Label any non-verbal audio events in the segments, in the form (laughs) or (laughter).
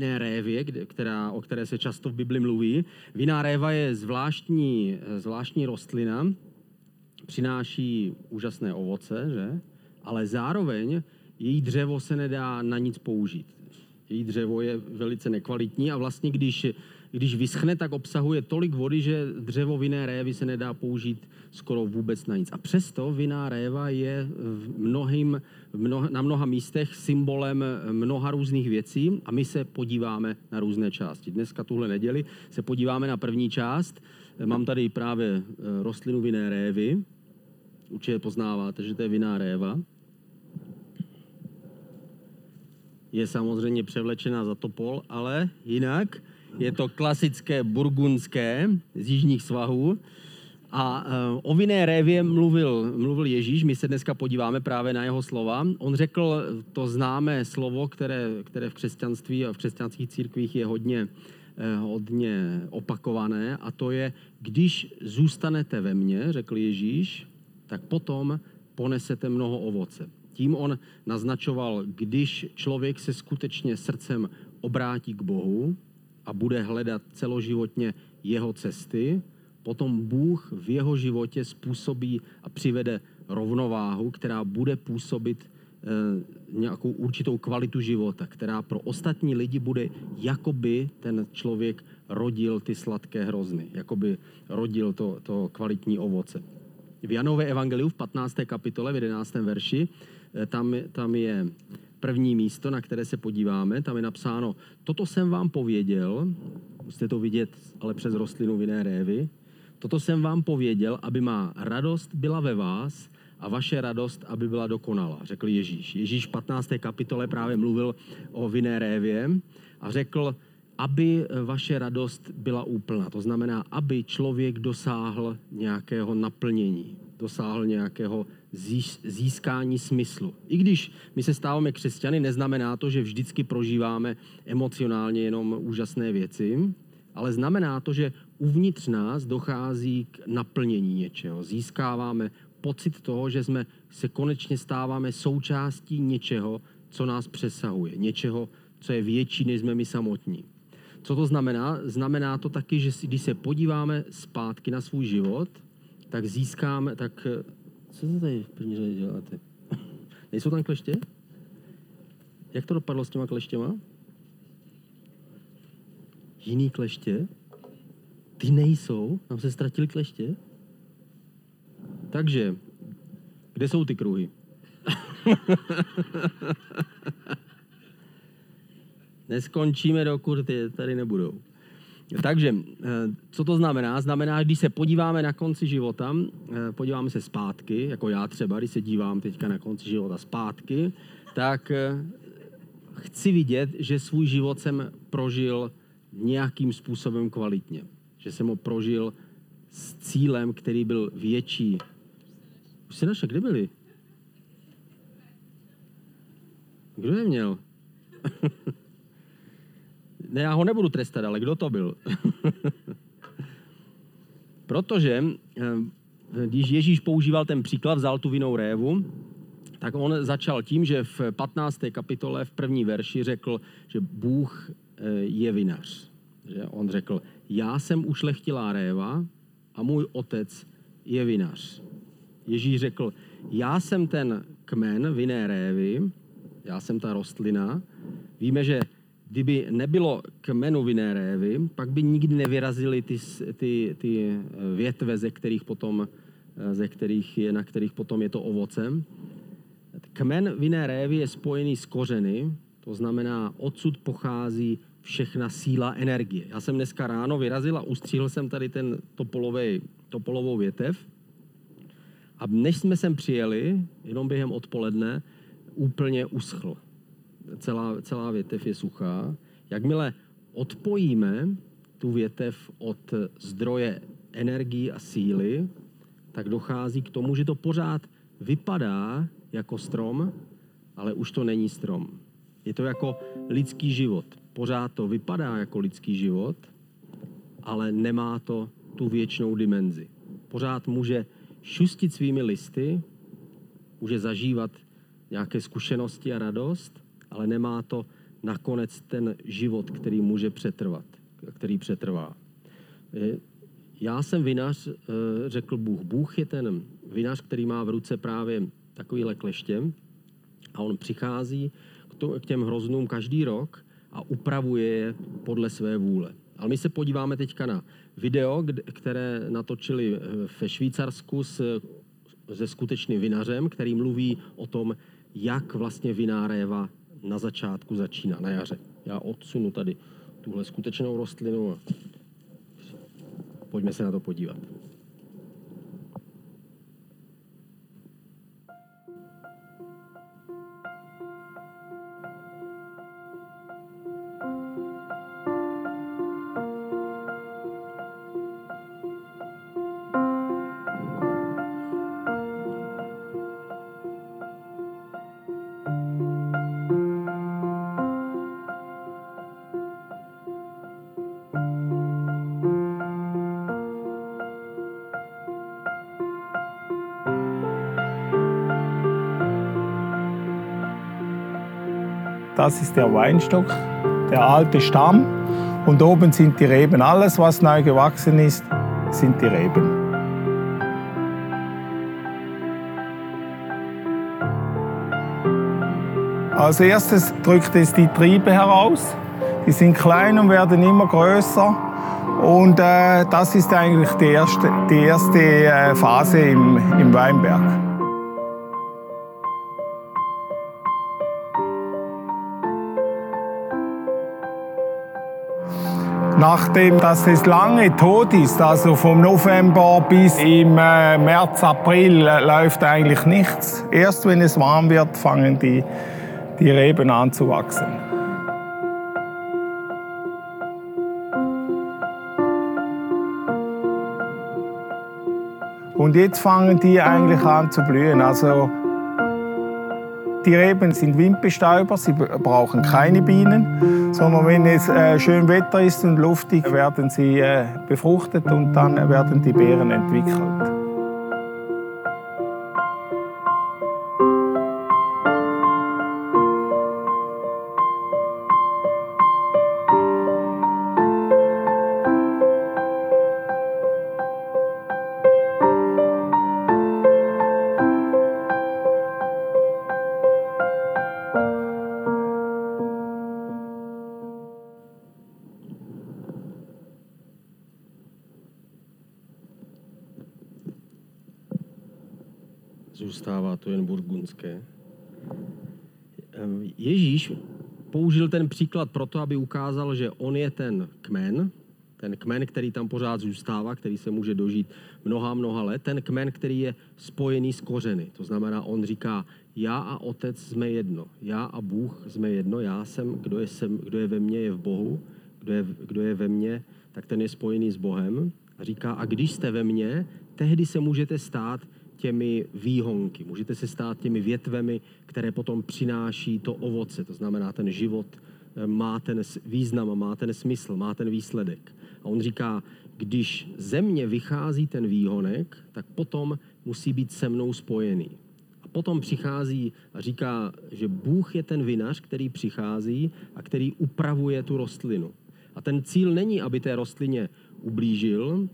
vinné révě, která, o které se často v Bibli mluví. Vinná réva je zvláštní, zvláštní rostlina, přináší úžasné ovoce, že? ale zároveň její dřevo se nedá na nic použít. Její dřevo je velice nekvalitní a vlastně když, když vyschne, tak obsahuje tolik vody, že dřevo vinné révy se nedá použít skoro vůbec na nic. A přesto vinná réva je v mnohým, mnoha, na mnoha místech symbolem mnoha různých věcí a my se podíváme na různé části. Dneska tuhle neděli se podíváme na první část. Mám tady právě eh, rostlinu vinné révy. Určitě poznáváte, že to je vinná réva. Je samozřejmě převlečená za topol, ale jinak je to klasické burgundské z jižních svahů. A uh, o vinné révě mluvil, mluvil Ježíš, my se dneska podíváme právě na jeho slova. On řekl to známé slovo, které, které v křesťanství a v křesťanských církvích je hodně, uh, hodně opakované, a to je, když zůstanete ve mně, řekl Ježíš, tak potom ponesete mnoho ovoce. Tím on naznačoval, když člověk se skutečně srdcem obrátí k Bohu a bude hledat celoživotně jeho cesty, potom Bůh v jeho životě způsobí a přivede rovnováhu, která bude působit eh, nějakou určitou kvalitu života, která pro ostatní lidi bude, jako by ten člověk rodil ty sladké hrozny, jako by rodil to, to kvalitní ovoce. V Janové evangeliu v 15. kapitole v 11. verši eh, tam, tam je první místo, na které se podíváme. Tam je napsáno, toto jsem vám pověděl, musíte to vidět ale přes rostlinu vinné révy, toto jsem vám pověděl, aby má radost byla ve vás a vaše radost, aby byla dokonalá, řekl Ježíš. Ježíš v 15. kapitole právě mluvil o vinné révě a řekl, aby vaše radost byla úplná. To znamená, aby člověk dosáhl nějakého naplnění, dosáhl nějakého získání smyslu. I když my se stáváme křesťany, neznamená to, že vždycky prožíváme emocionálně jenom úžasné věci, ale znamená to, že uvnitř nás dochází k naplnění něčeho. Získáváme pocit toho, že jsme se konečně stáváme součástí něčeho, co nás přesahuje, něčeho, co je větší, než jsme my samotní. Co to znamená? Znamená to taky, že když se podíváme zpátky na svůj život, tak získáme, tak co to tady v první řadě děláte? (laughs) Nejsou tam kleště? Jak to dopadlo s těma kleštěma? Jiný kleště? Ty nejsou? Tam se ztratili kleště? Takže, kde jsou ty kruhy? (laughs) Neskončíme, dokud ty tady nebudou. Takže, eh, co to znamená? Znamená, když se podíváme na konci života, eh, podíváme se zpátky, jako já třeba, když se dívám teďka na konci života zpátky, tak eh, chci vidět, že svůj život jsem prožil nějakým způsobem kvalitně. Že jsem ho prožil s cílem, který byl větší. Už se naše, kde byli? Kdo je měl? (laughs) ne, já ho nebudu trestat, ale kdo to byl? (laughs) Protože eh, když Ježíš používal ten příklad, vzal tu vinou révu, tak on začal tím, že v 15. kapitole v první verši řekl, že Bůh eh, je vinař. Že on řekl, já jsem ušlechtilá réva a můj otec je vinař. Ježíš řekl, já jsem ten kmen vinné révy, já jsem ta rostlina. Víme, že kdyby nebylo kmenu vinné révy, pak by nikdy nevyrazily ty, ty, ty větve, ze kterých potom, ze kterých je, na kterých potom je to ovocem. Kmen vinné révy je spojený s kořeny, to znamená, odsud pochází všechna síla energie. Já jsem dneska ráno vyrazil a ustříhl jsem tady ten topolový, topolovou větev. A než jsme sem přijeli, jenom během odpoledne, úplně uschl celá, celá větev je suchá. Jakmile odpojíme tu větev od zdroje energii a síly, tak dochází k tomu, že to pořád vypadá jako strom, ale už to není strom. Je to jako lidský život. Pořád to vypadá jako lidský život, ale nemá to tu věčnou dimenzi. Pořád může šustit svými listy, může zažívat nějaké zkušenosti a radost, ale nemá to nakonec ten život, který může přetrvat, který přetrvá. Já jsem vinař, eh, řekl Bůh. Bůh je ten vinař, který má v ruce právě takovýhle kleště a on přichází k těm hroznům každý rok a upravuje je podle své vůle. Ale my se podíváme teďka na video, které natočili eh, ve Švýcarsku s, se skutečným vinařem, který mluví o tom, jak vlastně vináréva na začátku začíná, na jaře. Já odsunu tady tuhle skutečnou rostlinu a pojďme se na to podívat. Das ist der Weinstock, der alte Stamm. Und oben sind die Reben. Alles, was neu gewachsen ist, sind die Reben. Als erstes drückt es die Triebe heraus. Die sind klein und werden immer größer. Und äh, das ist eigentlich die erste, die erste äh, Phase im, im Weinberg. Nachdem dass es lange tot ist, also vom November bis im äh, März, April äh, läuft eigentlich nichts. Erst wenn es warm wird, fangen die, die Reben an zu wachsen. Und jetzt fangen die eigentlich an zu blühen. Also die Reben sind Windbestäuber, sie brauchen keine Bienen, sondern wenn es äh, schön Wetter ist und luftig, werden sie äh, befruchtet und dann werden die Beeren entwickelt. Příklad proto, aby ukázal, že on je ten kmen, ten kmen, který tam pořád zůstává, který se může dožít mnoha, mnoha let, ten kmen, který je spojený s kořeny. To znamená, on říká, já a otec jsme jedno, já a Bůh jsme jedno, já jsem, kdo je, sem, kdo je ve mně, je v Bohu, kdo je, kdo je ve mně, tak ten je spojený s Bohem. A říká, a když jste ve mně, tehdy se můžete stát těmi výhonky, můžete se stát těmi větvemi, které potom přináší to ovoce, to znamená ten život má ten význam, má ten smysl, má ten výsledek. A on říká, když ze mě vychází ten výhonek, tak potom musí být se mnou spojený. A potom přichází a říká, že Bůh je ten vinař, který přichází a který upravuje tu rostlinu. A ten cíl není, aby té rostlině ublížil,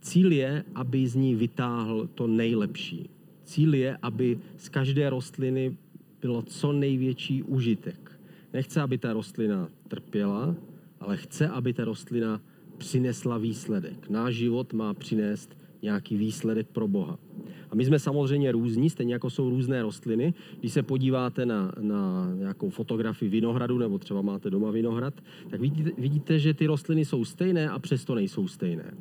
Cíl je, aby z ní vytáhl to nejlepší. Cíl je, aby z každé rostliny bylo co největší užitek. Nechce, aby ta rostlina trpěla, ale chce, aby ta rostlina přinesla výsledek. Náš život má přinést nějaký výsledek pro Boha. A my jsme samozřejmě různí, stejně jako jsou různé rostliny. Když se podíváte na, na nějakou fotografii vinohradu, nebo třeba máte doma vinohrad, tak vidíte, vidíte, že ty rostliny jsou stejné a přesto nejsou stejné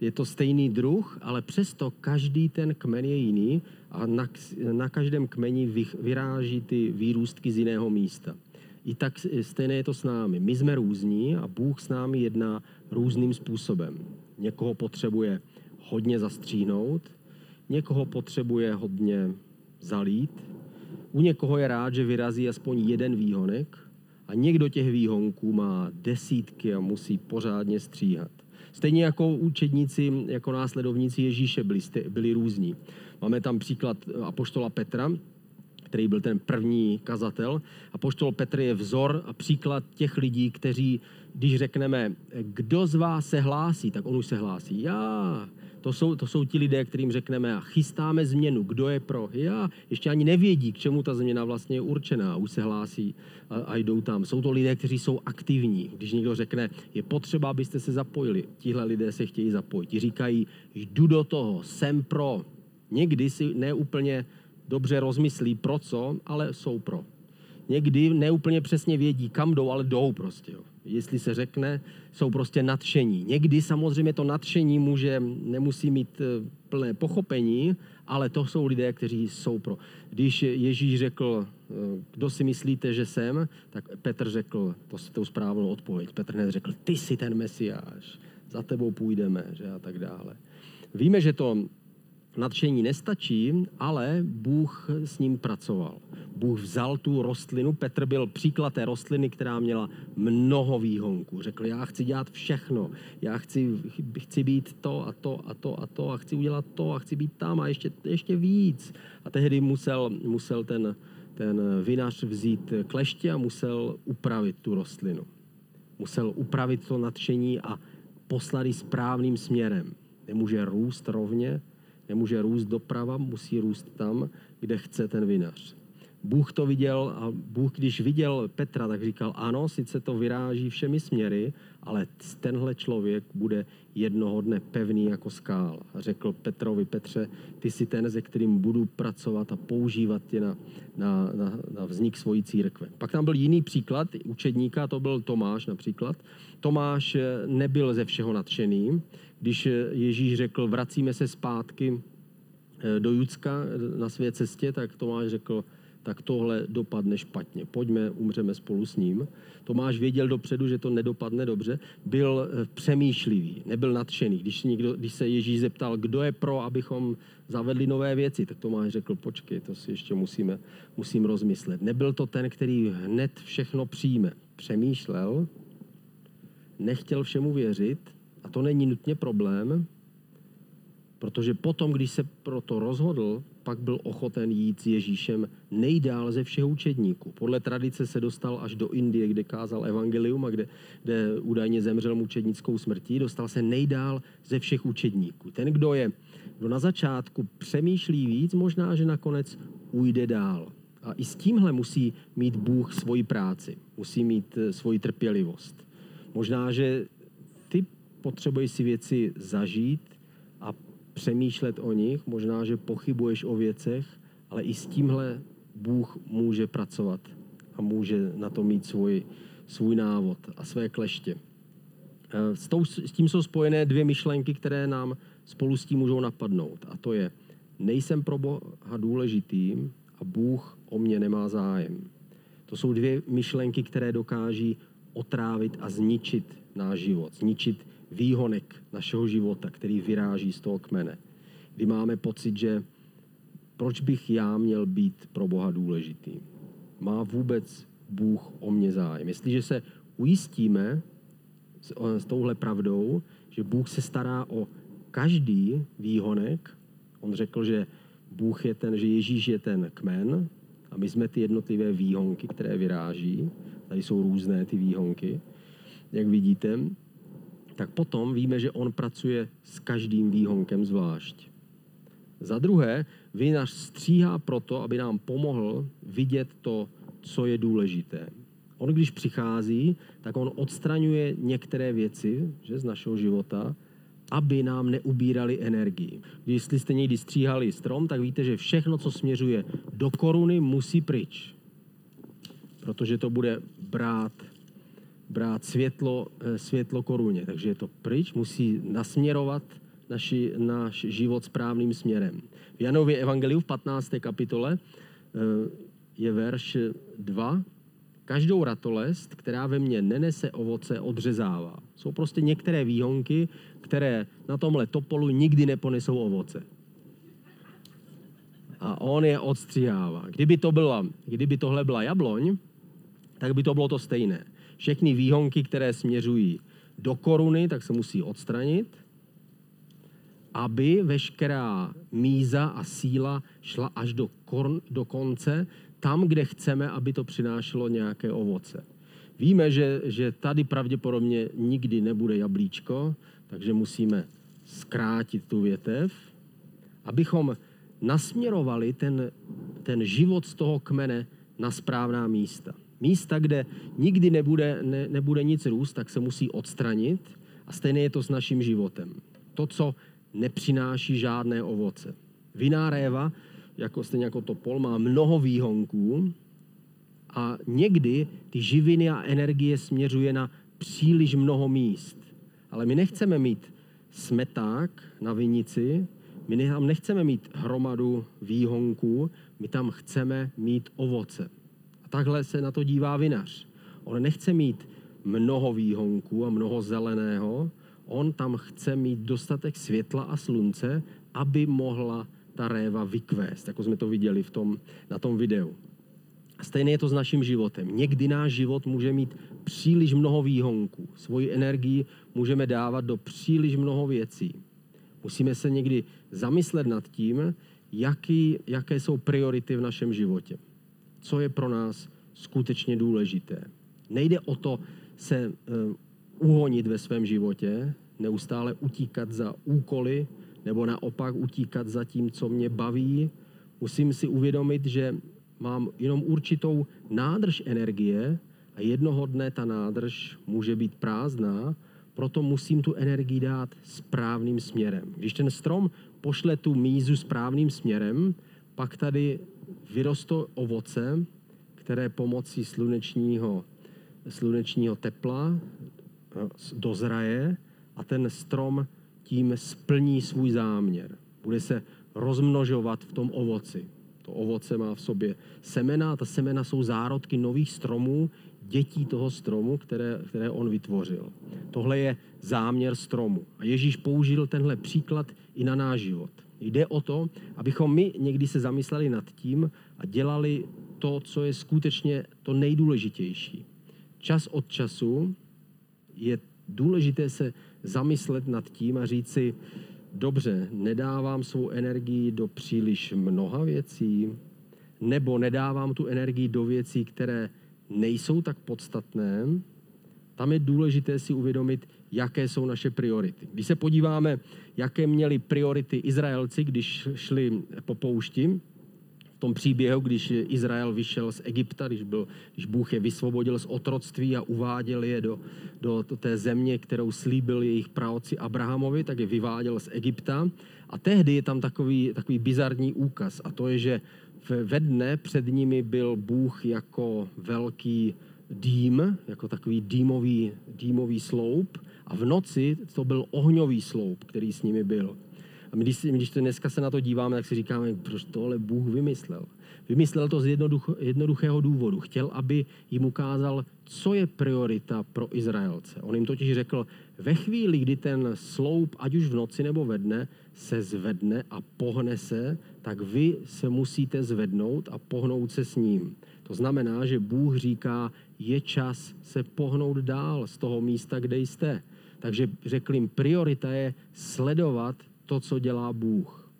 je to stejný druh, ale přesto každý ten kmen je jiný a na, na každém kmeni vyráží ty výrůstky z jiného místa. I tak stejné je to s námi. My jsme různí a Bůh s námi jedná různým způsobem. Někoho potřebuje hodně zastříhnout, někoho potřebuje hodně zalít, u někoho je rád, že vyrazí aspoň jeden výhonek a někdo těch výhonků má desítky a musí pořádně stříhat. Stejně jako učedníci, jako následovníci Ježíše byli, byli různí. Máme tam příklad apoštola Petra, který byl ten první kazatel. A poštol Petr je vzor a příklad těch lidí, kteří, když řekneme, kdo z vás se hlásí, tak on už se hlásí. Já, to jsou, to jsou ti lidé, kterým řekneme a chystáme změnu. Kdo je pro? Já. Ještě ani nevědí, k čemu ta změna vlastně je určená. Už se hlásí a, a jdou tam. Jsou to lidé, kteří jsou aktivní. Když někdo řekne, je potřeba, abyste se zapojili. Tihle lidé se chtějí zapojit. Ti říkají, jdu do toho, jsem pro. Někdy si neúplně dobře rozmyslí pro co, ale jsou pro. Někdy neúplně přesně vědí, kam jdou, ale jdou prostě. Jo jestli se řekne, jsou prostě nadšení. Někdy samozřejmě to nadšení může, nemusí mít eh, plné pochopení, ale to jsou lidé, kteří jsou pro. Když Ježíš řekl, eh, kdo si myslíte, že jsem, tak Petr řekl to, tou správnou odpověď. Petr hned řekl, ty jsi ten mesiáš, za tebou půjdeme, že a tak dále. Víme, že to nadšení nestačí, ale Bůh s ním pracoval. Bůh vzal tu rostlinu, Petr byl příklad té rostliny, která měla mnoho výhonků. Řekl, já chci dělat všechno, já chci, chci být to a to a to a to a chci udělat to a chci být tam a ještě, ještě víc. A tehdy musel, musel ten, ten vinař vzít kleště a musel upravit tu rostlinu. Musel upravit to nadšení a poslat ji správným směrem. Nemůže růst rovně, Nemůže růst doprava, musí růst tam, kde chce ten vinař. Bůh to viděl a Bůh, když viděl Petra, tak říkal, ano, sice to vyráží všemi směry, ale tenhle člověk bude jednoho dne pevný jako skál. A řekl Petrovi, Petře, ty jsi ten, se kterým budu pracovat a používat tě na, na, na, na vznik svojí církve. Pak tam byl jiný příklad učedníka, to byl Tomáš například. Tomáš nebyl ze všeho nadšený. Když Ježíš řekl, vracíme se zpátky eh, do Judska eh, na své cestě, tak Tomáš řekl, tak tohle dopadne špatně. Pojďme, umřeme spolu s ním. Tomáš věděl dopředu, že to nedopadne dobře. Byl eh, přemýšlivý, nebyl nadšený. Když, někdo, když se Ježíš zeptal, kdo je pro, abychom zavedli nové věci, tak Tomáš řekl, počkej, to si ještě musíme, musím rozmyslet. Nebyl to ten, který hned všechno přijme. Přemýšlel, nechtěl všemu věřit a to není nutně problém, protože potom, když se pro to rozhodl, pak byl ochoten jít s Ježíšem nejdál ze všech učedníků. Podle tradice se dostal až do Indie, kde kázal evangelium a kde, kde údajně zemřel mučednickou smrtí. Dostal se nejdál ze všech učedníků. Ten, kdo je, kdo na začátku přemýšlí víc, možná, že nakonec ujde dál. A i s tímhle musí mít Bůh svoji práci, musí mít eh, svoji trpělivost. Možná, že ty potřebuješ si věci zažít a přemýšlet o nich, možná, že pochybuješ o věcech, ale i s tímhle Bůh může pracovat a může na to mít svůj, svůj návod a své kleště. Eh, s, tou, s tím jsou spojené dvě myšlenky, které nám spolu s tím můžou napadnout. A to je, nejsem pro Boha důležitý a Bůh o mě nemá zájem. To jsou dvě myšlenky, které dokáží otrávit a zničit náš život, zničit výhonek našeho života, který vyráží z toho kmene. Kdy máme pocit, že proč bych já měl být pro Boha důležitý? Má vůbec Bůh o mě zájem? Jestliže se ujistíme s, s touhle pravdou, že Bůh se stará o každý výhonek, on řekl, že Bůh je ten, že Ježíš je ten kmen a my jsme ty jednotlivé výhonky, které vyráží. Tady jsou různé ty výhonky, jak vidíte tak potom víme, že on pracuje s každým výhonkem zvlášť. Za druhé, vinař stříhá proto, aby nám pomohl vidět to, co je důležité. On, když přichází, tak on odstraňuje některé věci že, z našeho života, aby nám neubírali energii. Když jste někdy stříhali strom, tak víte, že všechno, co směřuje do koruny, musí pryč. Protože to bude brát brát světlo, eh, světlo koruně. Takže je to pryč, musí nasměrovat naši, náš život správným směrem. V Janově Evangeliu v 15. kapitole eh, je verš 2. Každou ratolest, která ve mně nenese ovoce, odřezává. Jsou prostě některé výhonky, které na tomhle topolu nikdy neponesou ovoce. A on je odstřihává. Kdyby, to byla, kdyby tohle byla jabloň, tak by to bylo to stejné. Všechny výhonky, které směřují do koruny, tak se musí odstranit. aby veškerá míza a síla šla až do, korn, do konce, tam, kde chceme, aby to přinášelo nějaké ovoce. Víme, že, že tady pravděpodobně nikdy nebude jablíčko, takže musíme zkrátit tu větev, abychom nasměrovali ten, ten život z toho kmene na správná místa. Místa, kde nikdy nebude, ne, nebude nic růst, tak se musí odstranit a stejně je to s naším životem. To, co nepřináší žádné ovoce. Viná réva, jako stejně jako to pol, má mnoho výhonků a někdy ty živiny a energie směřuje na příliš mnoho míst. Ale my nechceme mít smeták na vinici, my tam nechceme mít hromadu výhonků, my tam chceme mít ovoce. Takhle se na to dívá vinař. On nechce mít mnoho výhonků a mnoho zeleného, on tam chce mít dostatek světla a slunce, aby mohla ta réva vykvést, jako jsme to viděli v tom, na tom videu. Stejně je to s naším životem. Někdy náš život může mít příliš mnoho výhonků. Svoji energii můžeme dávat do příliš mnoho věcí. Musíme se někdy zamyslet nad tím, jaký, jaké jsou priority v našem životě. Co je pro nás skutečně důležité. Nejde o to se uh, uhonit ve svém životě, neustále utíkat za úkoly, nebo naopak utíkat za tím, co mě baví. Musím si uvědomit, že mám jenom určitou nádrž energie a jednoho dne ta nádrž může být prázdná, proto musím tu energii dát správným směrem. Když ten strom pošle tu mízu správným směrem, pak tady vyrostou ovoce, které pomocí slunečního, slunečního tepla eh, dozraje a ten strom tím splní svůj záměr. Bude se rozmnožovat v tom ovoci. To ovoce má v sobě semena a ta semena jsou zárodky nových stromů, dětí toho stromu, které, které on vytvořil. Tohle je záměr stromu. A Ježíš použil tenhle příklad i na náš život. Jde o to, abychom my někdy se zamysleli nad tím a dělali to, co je skutečně to nejdůležitější. Čas od času je důležité se zamyslet nad tím a říct si, dobře, nedávám svou energii do příliš mnoha věcí, nebo nedávám tu energii do věcí, které nejsou tak podstatné, tam je důležité si uvědomit, jaké jsou naše priority. Když se podíváme, jaké měli priority Izraelci, když šli po poušti, v tom příběhu, když Izrael vyšel z Egypta, když, byl, když Bůh je vysvobodil z otroctví a uváděl je do, do té země, kterou slíbil jejich praoci Abrahamovi, tak je vyváděl z Egypta. A tehdy je tam takový, takový bizarní úkaz a to je, že ve dne před nimi byl Bůh jako velký dým, jako takový dýmový, dýmový sloup a v noci to byl ohňový sloup, který s nimi byl. A my, když, když to dneska se na to díváme, tak si říkáme, proč tohle Bůh vymyslel. Vymyslel to z jednoduch, jednoduchého důvodu. Chtěl, aby jim ukázal, co je priorita pro Izraelce. On jim totiž řekl, ve chvíli, kdy ten sloup, ať už v noci nebo ve dne, se zvedne a pohne se, tak vy se musíte zvednout a pohnout se s ním. To znamená, že Bůh říká, je čas se pohnout dál z toho místa, kde jste. Takže řekl jim, priorita je sledovat to, co dělá Bůh.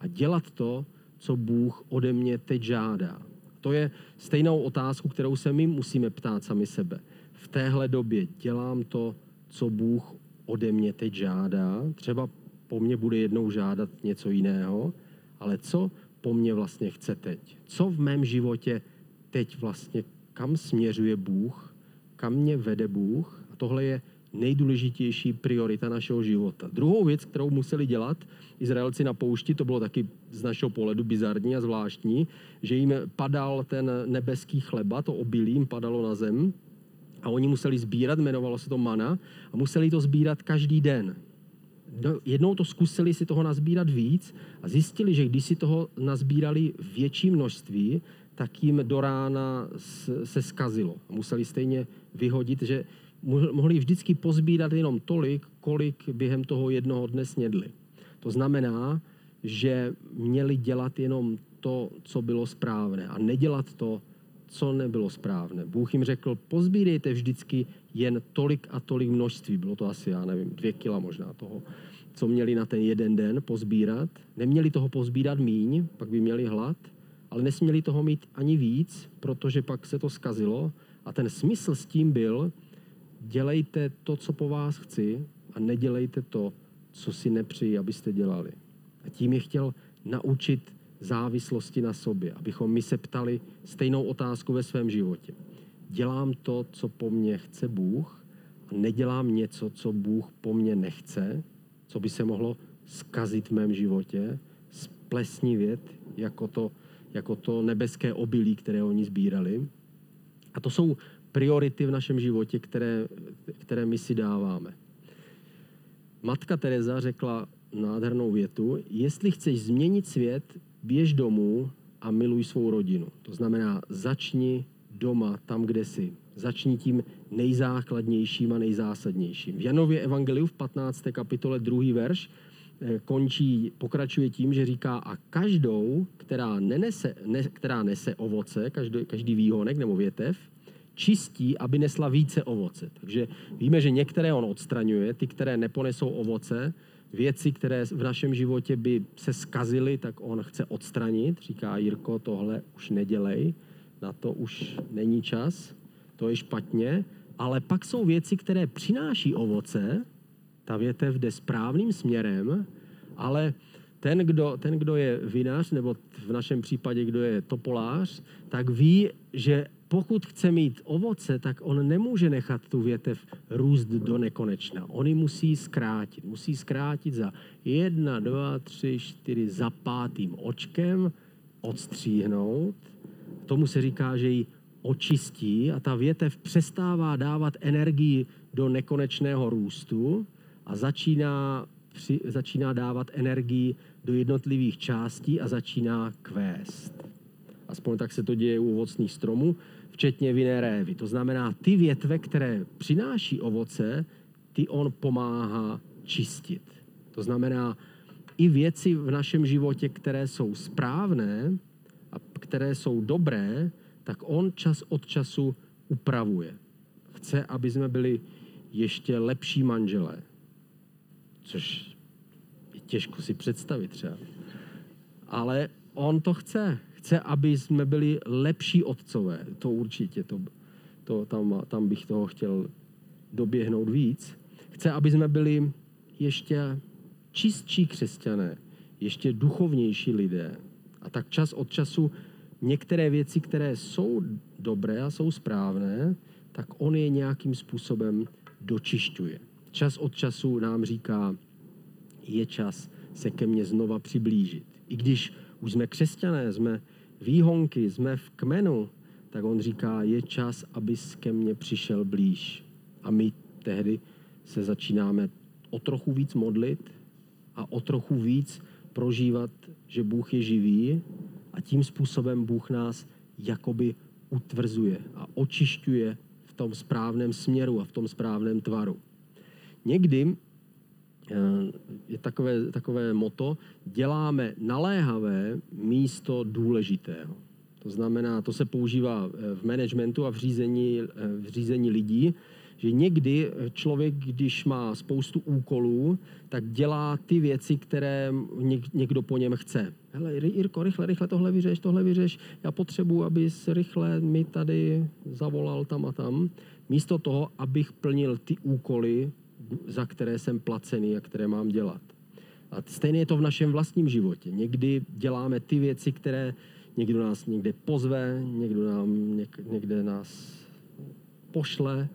A dělat to, co Bůh ode mě teď žádá. To je stejnou otázku, kterou se my musíme ptát sami sebe. V téhle době dělám to, co Bůh ode mě teď žádá. Třeba po mně bude jednou žádat něco jiného, ale co po mně vlastně chce teď? Co v mém životě teď vlastně, kam směřuje Bůh, kam mě vede Bůh? A tohle je nejdůležitější priorita našeho života. Druhou věc, kterou museli dělat Izraelci na poušti, to bylo taky z našeho pohledu bizarní a zvláštní, že jim padal ten nebeský chleba, to obilí jim padalo na zem a oni museli sbírat, jmenovalo se to mana, a museli to sbírat každý den. Jednou to zkusili si toho nazbírat víc a zjistili, že když si toho nazbírali větší množství, tak jim do rána se skazilo. Museli stejně vyhodit, že mohli vždycky pozbírat jenom tolik, kolik během toho jednoho dne snědli. To znamená, že měli dělat jenom to, co bylo správné a nedělat to, co nebylo správné. Bůh jim řekl, pozbírejte vždycky jen tolik a tolik množství. Bylo to asi, já nevím, dvě kila možná toho, co měli na ten jeden den pozbírat. Neměli toho pozbírat míň, pak by měli hlad, ale nesměli toho mít ani víc, protože pak se to skazilo. A ten smysl s tím byl, dělejte to, co po vás chci a nedělejte to, co si nepřeji, abyste dělali. A tím je chtěl naučit závislosti na sobě, abychom my se ptali stejnou otázku ve svém životě. Dělám to, co po mně chce Bůh a nedělám něco, co Bůh po mně nechce, co by se mohlo skazit v mém životě, splesnivět jako to, jako to nebeské obilí, které oni sbírali. A to jsou priority v našem životě, které, které my si dáváme. Matka Teresa řekla nádhernou větu, jestli chceš změnit svět, běž domů a miluj svou rodinu. To znamená, začni doma, tam, kde jsi. Začni tím nejzákladnějším a nejzásadnějším. V Janově evangeliu v 15. kapitole 2. verš končí, pokračuje tím, že říká a každou, která, nenese, ne, která nese ovoce, každý, každý výhonek nebo větev, čistí, aby nesla více ovoce. Takže víme, že některé on odstraňuje, ty, které neponesou ovoce, věci, které v našem životě by se skazily, tak on chce odstranit. Říká Jirko, tohle už nedělej, na to už není čas, to je špatně. Ale pak jsou věci, které přináší ovoce, ta větev jde správným směrem, ale ten kdo, ten, kdo je vinař, nebo v našem případě, kdo je topolář, tak ví, že pokud chce mít ovoce, tak on nemůže nechat tu větev růst do nekonečna. On ji musí zkrátit. Musí zkrátit za jedna, dva, tři, čtyři, za pátým očkem, odstříhnout. Tomu se říká, že ji očistí a ta větev přestává dávat energii do nekonečného růstu a začíná, při, začíná dávat energii do jednotlivých částí a začíná kvést. Aspoň tak se to děje u ovocných stromů včetně vinné révy. To znamená, ty větve, které přináší ovoce, ty on pomáhá čistit. To znamená, i věci v našem životě, které jsou správné a které jsou dobré, tak on čas od času upravuje. Chce, aby jsme byli ještě lepší manželé. Což je těžko si představit třeba. Ale on to chce chce, aby jsme byli lepší otcové. To určitě, to, to, tam, tam bych toho chtěl doběhnout víc. Chce, aby jsme byli ještě čistší křesťané, ještě duchovnější lidé. A tak čas od času některé věci, které jsou dobré a jsou správné, tak on je nějakým způsobem dočišťuje. Čas od času nám říká, je čas se ke mně znova přiblížit. I když už jsme křesťané, jsme výhonky, jsme v kmenu, tak on říká, je čas, abys ke mně přišel blíž. A my tehdy se začínáme o trochu víc modlit a o trochu víc prožívat, že Bůh je živý a tím způsobem Bůh nás jakoby utvrzuje a očišťuje v tom správném směru a v tom správném tvaru. Někdy Eh, je takové, takové moto, děláme naléhavé místo důležitého. To znamená, to se používá eh, v managementu a v řízení, eh, v řízení lidí, že někdy člověk, když má spoustu úkolů, tak dělá ty věci, které někdo po něm chce. Hele, Jirko, rychle, rychle tohle vyřeš, tohle vyřeš. Já potřebuji, abys rychle mi tady zavolal tam a tam. Místo toho, abych plnil ty úkoly, za které jsem placený a které mám dělat. A stejně je to v našem vlastním životě. Někdy děláme ty věci, které někdo nás někde pozve, někdo nám někde nás pošle,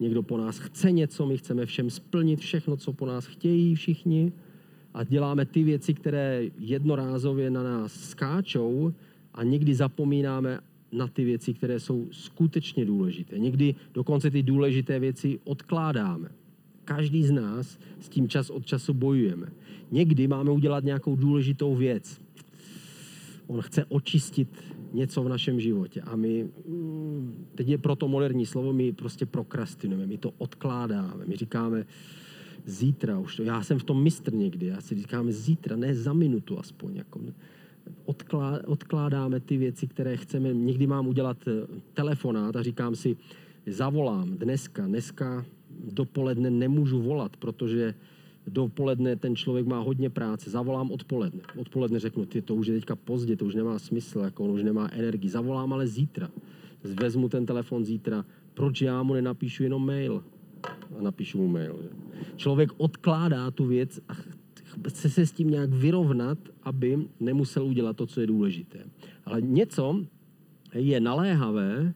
někdo po nás chce něco, my chceme všem splnit všechno, co po nás chtějí všichni a děláme ty věci, které jednorázově na nás skáčou a někdy zapomínáme na ty věci, které jsou skutečně důležité. Někdy dokonce ty důležité věci odkládáme. Každý z nás s tím čas od času bojujeme. Někdy máme udělat nějakou důležitou věc. On chce očistit něco v našem životě a my, mm, teď je proto moderní slovo, my prostě prokrastinujeme, my to odkládáme, my říkáme zítra už to, já jsem v tom mistr někdy, já si říkáme zítra, ne za minutu aspoň, jako, odklá, odkládáme ty věci, které chceme. Někdy mám udělat eh, telefonát a říkám si, zavolám dneska, dneska dopoledne nemůžu volat, protože dopoledne ten člověk má hodně práce, zavolám odpoledne. Odpoledne řeknu, ty to už je teďka pozdě, to už nemá smysl, jako on už nemá energii. Zavolám ale zítra. Vezmu ten telefon zítra, proč já mu nenapíšu jenom mail? A napíšu mu mail. Že? Člověk odkládá tu věc a chce se s tím nějak vyrovnat, aby nemusel udělat to, co je důležité. Ale něco je naléhavé,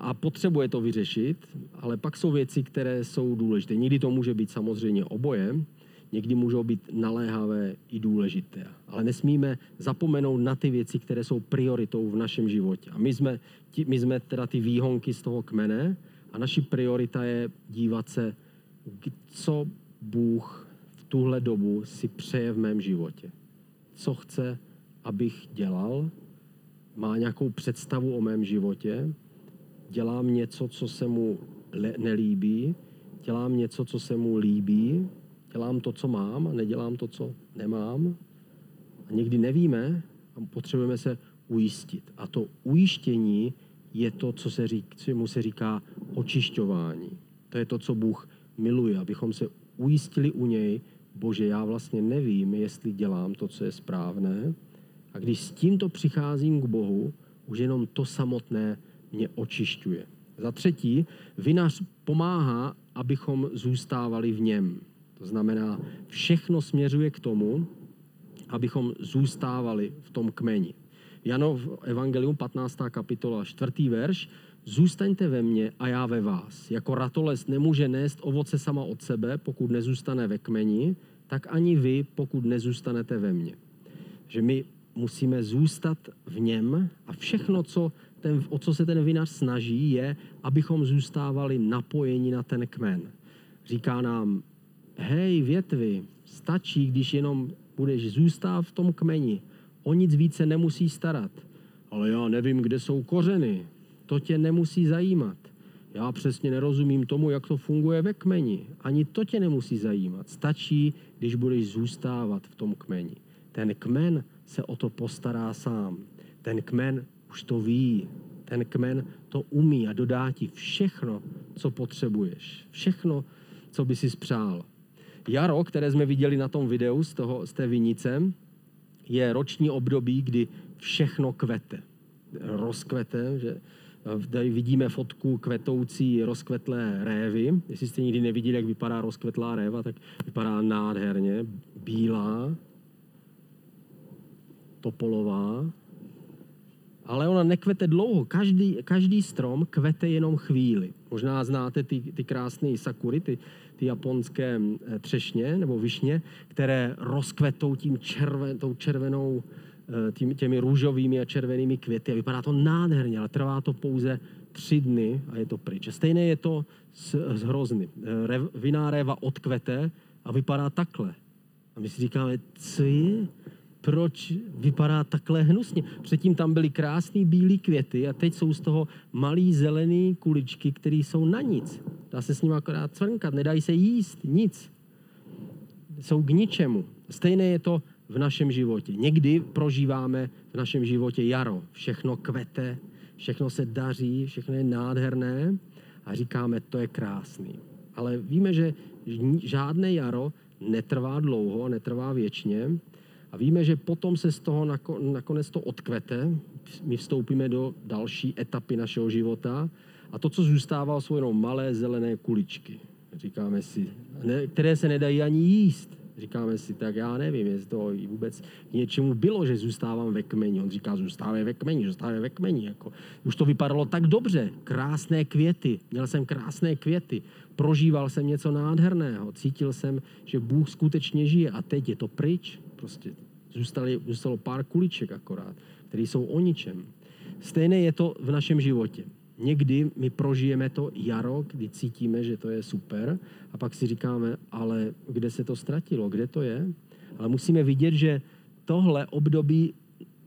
a potřebuje to vyřešit, ale pak jsou věci, které jsou důležité. Někdy to může být samozřejmě oboje, někdy můžou být naléhavé i důležité. Ale nesmíme zapomenout na ty věci, které jsou prioritou v našem životě. A my jsme, my jsme teda ty výhonky z toho kmene a naši priorita je dívat se, co Bůh v tuhle dobu si přeje v mém životě. Co chce, abych dělal, má nějakou představu o mém životě dělám něco, co se mu nelíbí, dělám něco, co se mu líbí, dělám to, co mám a nedělám to, co nemám. A někdy nevíme a potřebujeme se ujistit. A to ujištění je to, co se řík, mu se říká očišťování. To je to, co Bůh miluje, abychom se ujistili u něj, bože, já vlastně nevím, jestli dělám to, co je správné. A když s tímto přicházím k Bohu, už jenom to samotné mě očišťuje. Za třetí, vinař pomáhá, abychom zůstávali v něm. To znamená, všechno směřuje k tomu, abychom zůstávali v tom kmeni. Janov Evangelium 15. kapitola 4. verš. Zůstaňte ve mně a já ve vás. Jako ratolest nemůže nést ovoce sama od sebe, pokud nezůstane ve kmeni, tak ani vy, pokud nezůstanete ve mně. Že my musíme zůstat v něm a všechno, co ten, o co se ten vinař snaží, je, abychom zůstávali napojeni na ten kmen. Říká nám, hej větvy, stačí, když jenom budeš zůstat v tom kmeni. O nic více nemusí starat. Ale já nevím, kde jsou kořeny. To tě nemusí zajímat. Já přesně nerozumím tomu, jak to funguje ve kmeni. Ani to tě nemusí zajímat. Stačí, když budeš zůstávat v tom kmeni. Ten kmen se o to postará sám. Ten kmen už to ví. Ten kmen to umí a dodá ti všechno, co potřebuješ. Všechno, co by si spřál. Jaro, které jsme viděli na tom videu z, toho, z té vinice, je roční období, kdy všechno kvete. Rozkvete, že Tady vidíme fotku kvetoucí rozkvetlé révy. Jestli jste nikdy neviděli, jak vypadá rozkvetlá réva, tak vypadá nádherně. Bílá, topolová, ale ona nekvete dlouho. Každý, každý strom kvete jenom chvíli. Možná znáte ty, ty krásné sakury, ty, ty japonské eh, třešně nebo višně, které rozkvetou tím červen, tou červenou, eh, tím, těmi růžovými a červenými květy. A vypadá to nádherně, ale trvá to pouze tři dny a je to pryč. Stejné je to s, s hrozny. Eh, Rev, viná réva odkvete a vypadá takhle. A my si říkáme, co je? Proč vypadá takhle hnusně. Předtím tam byly krásné bílé květy a teď jsou z toho malý zelený kuličky, které jsou na nic. Dá se s nimi akorát cvrnkat, nedají se jíst, nic. Jsou k ničemu. Stejné je to v našem životě. Někdy prožíváme v našem životě jaro. Všechno kvete, všechno se daří, všechno je nádherné a říkáme, to je krásný. Ale víme, že žádné jaro netrvá dlouho, netrvá věčně a víme, že potom se z toho nakonec to odkvete, my vstoupíme do další etapy našeho života a to, co zůstává, jsou jenom malé zelené kuličky. Říkáme si, ne, které se nedají ani jíst. Říkáme si, tak já nevím, jestli to vůbec něčemu bylo, že zůstávám ve kmeni. On říká, zůstává ve kmeni, zůstává ve kmeni. Jako, už to vypadalo tak dobře. Krásné květy. Měl jsem krásné květy. Prožíval jsem něco nádherného. Cítil jsem, že Bůh skutečně žije. A teď je to pryč. Prostě zůstali, zůstalo pár kuliček akorát, které jsou o ničem. Stejné je to v našem životě. Někdy my prožijeme to jaro, kdy cítíme, že to je super, a pak si říkáme, ale kde se to ztratilo, kde to je? Ale musíme vidět, že tohle období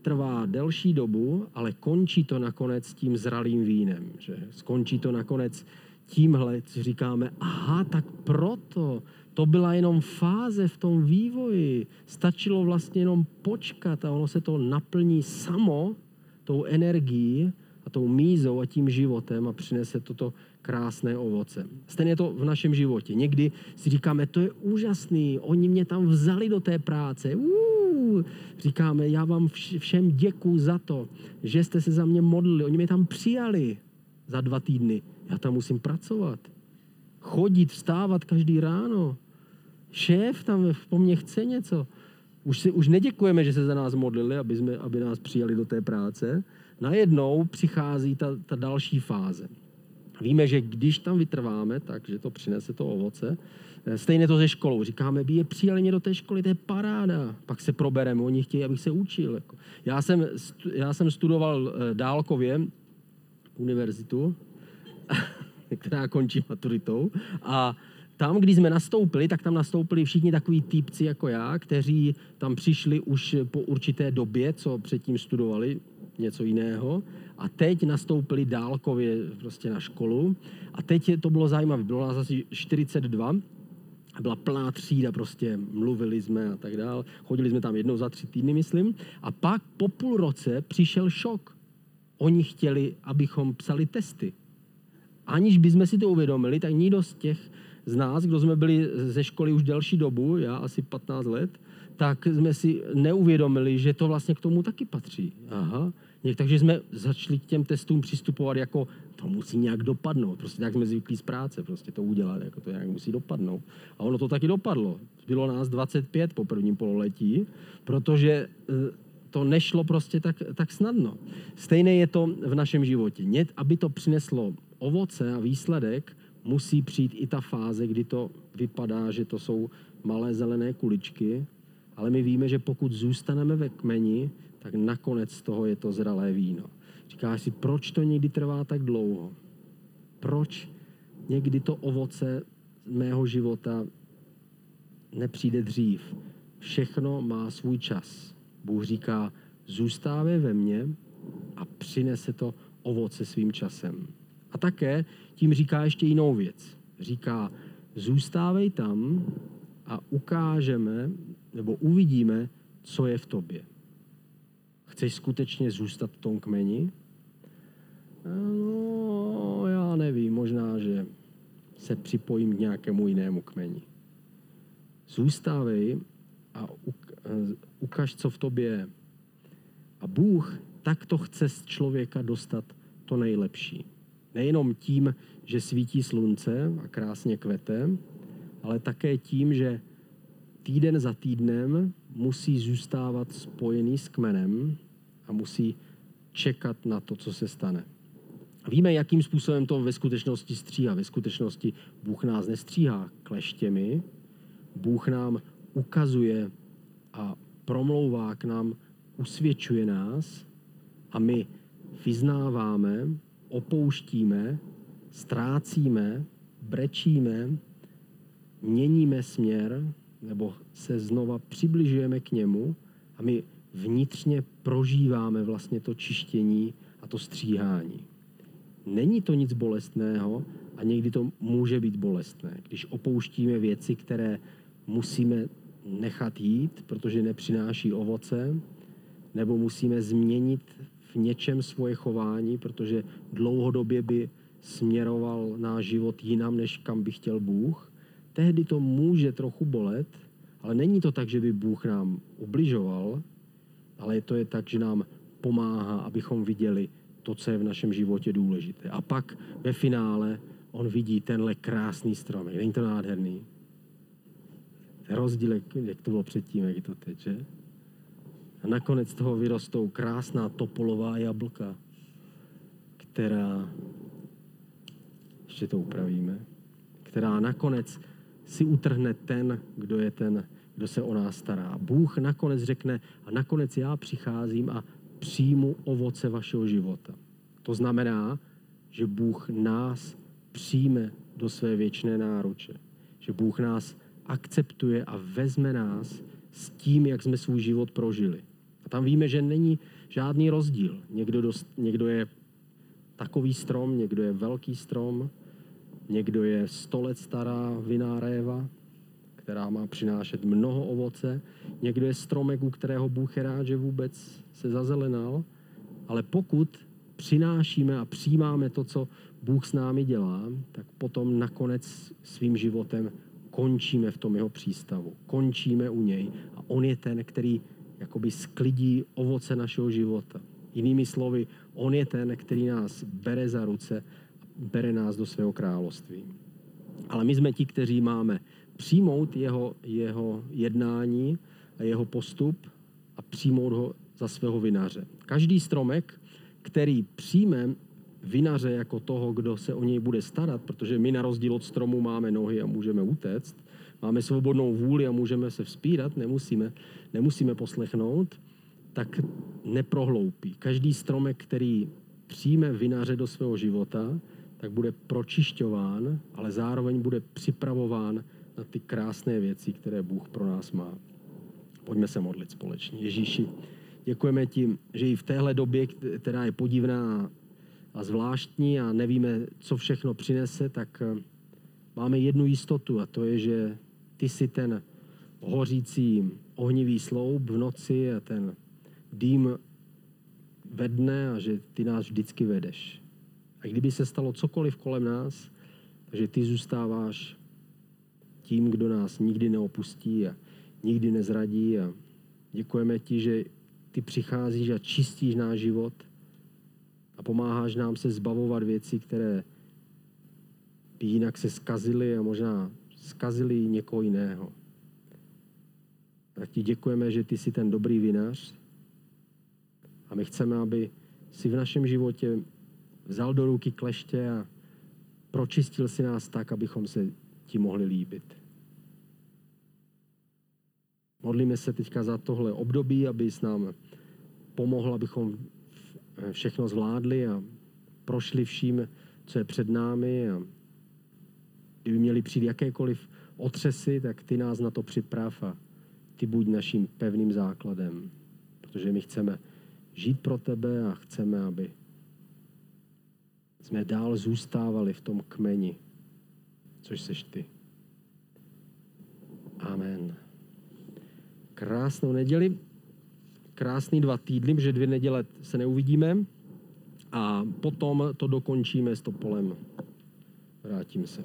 trvá delší dobu, ale končí to nakonec tím zralým vínem. Že? Skončí to nakonec tímhle si říkáme, aha, tak proto, to byla jenom fáze v tom vývoji. Stačilo vlastně jenom počkat a ono se to naplní samo tou energií a tou mízou a tím životem a přinese toto krásné ovoce. Stejně je to v našem životě. Někdy si říkáme, to je úžasný, oni mě tam vzali do té práce. Uuu. Říkáme, já vám všem děkuji za to, že jste se za mě modlili. Oni mě tam přijali za dva týdny. Já tam musím pracovat. Chodit, vstávat každý ráno. Šéf tam po mně chce něco. Už, si, už neděkujeme, že se za nás modlili, aby, jsme, aby nás přijali do té práce. Najednou přichází ta, ta další fáze. Víme, že když tam vytrváme, takže to přinese to ovoce. Stejně to ze školou. Říkáme, by je přijali mě do té školy, to je paráda. Pak se probereme, oni chtějí, abych se učil. Jako. Já jsem, já jsem studoval eh, dálkově univerzitu, (laughs) která končí maturitou. A tam, když jsme nastoupili, tak tam nastoupili všichni takový týpci jako já, kteří tam přišli už po určité době, co předtím studovali něco jiného. A teď nastoupili dálkově prostě na školu. A teď to bylo zajímavé. Bylo nás asi 42 a byla plná třída, prostě mluvili jsme a tak dál. Chodili jsme tam jednou za tři týdny, myslím. A pak po půl roce přišel šok. Oni chtěli, abychom psali testy. Aniž bychom si to uvědomili, tak nikdo z těch z nás, kdo jsme byli ze školy už delší dobu, já asi 15 let, tak jsme si neuvědomili, že to vlastně k tomu taky patří. Aha. Takže jsme začali k těm testům přistupovat jako, to musí nějak dopadnout. Prostě tak jsme zvyklí z práce, prostě to udělat, jako to nějak musí dopadnout. A ono to taky dopadlo. Bylo nás 25 po prvním pololetí, protože e, to nešlo prostě tak, tak snadno. Stejné je to v našem životě. Aby to přineslo ovoce a výsledek, musí přijít i ta fáze, kdy to vypadá, že to jsou malé zelené kuličky, ale my víme, že pokud zůstaneme ve kmeni, tak nakonec z toho je to zralé víno. Říkáš si, proč to někdy trvá tak dlouho? Proč někdy to ovoce mého života nepřijde dřív? Všechno má svůj čas. Bůh říká, zůstávej ve mně a přinese to ovoce svým časem. A také tím říká ještě jinou věc. Říká, zůstávej tam a ukážeme nebo uvidíme, co je v tobě. Chceš skutečně zůstat v tom kmeni? No, já nevím, možná, že se připojím k nějakému jinému kmeni. Zůstávej a ukaž, co v tobě je. A Bůh takto chce z člověka dostat to nejlepší. Nejenom tím, že svítí slunce a krásně kvete, ale také tím, že týden za týdnem musí zůstávat spojený s kmenem a musí čekat na to, co se stane. Víme, jakým způsobem to ve skutečnosti stříhá. Ve skutečnosti Bůh nás nestříhá kleštěmi, Bůh nám ukazuje a promlouvá k nám, usvědčuje nás a my vyznáváme opouštíme, ztrácíme, brečíme, měníme směr nebo se znova přibližujeme k němu a my vnitřně prožíváme vlastně to čištění a to stříhání. Není to nic bolestného a někdy to může být bolestné, když opouštíme věci, které musíme nechat jít, protože nepřináší ovoce, nebo musíme změnit něčem svoje chování, protože dlouhodobě by směroval náš život jinam, než kam by chtěl Bůh, tehdy to může trochu bolet, ale není to tak, že by Bůh nám ubližoval, ale to je tak, že nám pomáhá, abychom viděli to, co je v našem životě důležité. A pak ve finále on vidí tenhle krásný strom. Není to nádherný? Rozdíl, jak to bylo předtím, jak je to teď, že? A nakonec toho vyrostou krásná topolová jablka, která, ještě to upravíme, která nakonec si utrhne ten, kdo je ten, kdo se o nás stará. Bůh nakonec řekne, a nakonec já přicházím a přijmu ovoce vašeho života. To znamená, že Bůh nás přijme do své věčné náruče. Že Bůh nás akceptuje a vezme nás s tím, jak jsme svůj život prožili. A tam víme, že není žádný rozdíl. Někdo, dost, někdo je takový strom, někdo je velký strom, někdo je 100 let stará vinná réva, která má přinášet mnoho ovoce, někdo je stromek, u kterého Bůh je rád, že vůbec se zazelenal, ale pokud přinášíme a přijímáme to, co Bůh s námi dělá, tak potom nakonec svým životem končíme v tom jeho přístavu. Končíme u něj a on je ten, který jakoby sklidí ovoce našeho života. Jinými slovy, on je ten, který nás bere za ruce a bere nás do svého království. Ale my jsme ti, kteří máme přijmout jeho, jeho jednání a jeho postup a přijmout ho za svého vinaře. Každý stromek, který přijme vinaře jako toho, kdo se o něj bude starat, protože my na rozdíl od stromu máme nohy a můžeme utéct, máme svobodnou vůli a můžeme se vzpírat, nemusíme, nemusíme poslechnout, tak neprohloupí. Každý stromek, který přijme vinaře do svého života, tak bude pročišťován, ale zároveň bude připravován na ty krásné věci, které Bůh pro nás má. Pojďme se modlit společně. Ježíši, děkujeme ti, že i v téhle době, která je podivná a zvláštní a nevíme, co všechno přinese, tak eh, máme jednu jistotu a to je, že ty jsi ten hořící ohnivý sloup v noci a ten dým ve dne a že ty nás vždycky vedeš. A kdyby se stalo cokoliv kolem nás, takže ty zůstáváš tím, kdo nás nikdy neopustí a nikdy nezradí a děkujeme ti, že ty přicházíš a čistíš náš život a pomáháš nám se zbavovat věcí, které by jinak se skazily a možná skazili někoho jiného. Tak ti děkujeme, že ty jsi ten dobrý vinař a my chceme, aby si v našem životě vzal do ruky kleště a pročistil si nás tak, abychom se ti mohli líbit. Modlíme se teďka za tohle období, aby s nám pomohl, abychom všechno zvládli a prošli vším, co je před námi. A kdyby měli přijít jakékoliv otřesy, tak ty nás na to připrav a ty buď naším pevným základem. Protože my chceme žít pro tebe a chceme, aby jsme dál zůstávali v tom kmeni, což seš ty. Amen. Krásnou neděli, krásný dva týdny, že dvě neděle se neuvidíme a potom to dokončíme s Topolem. Vrátím se.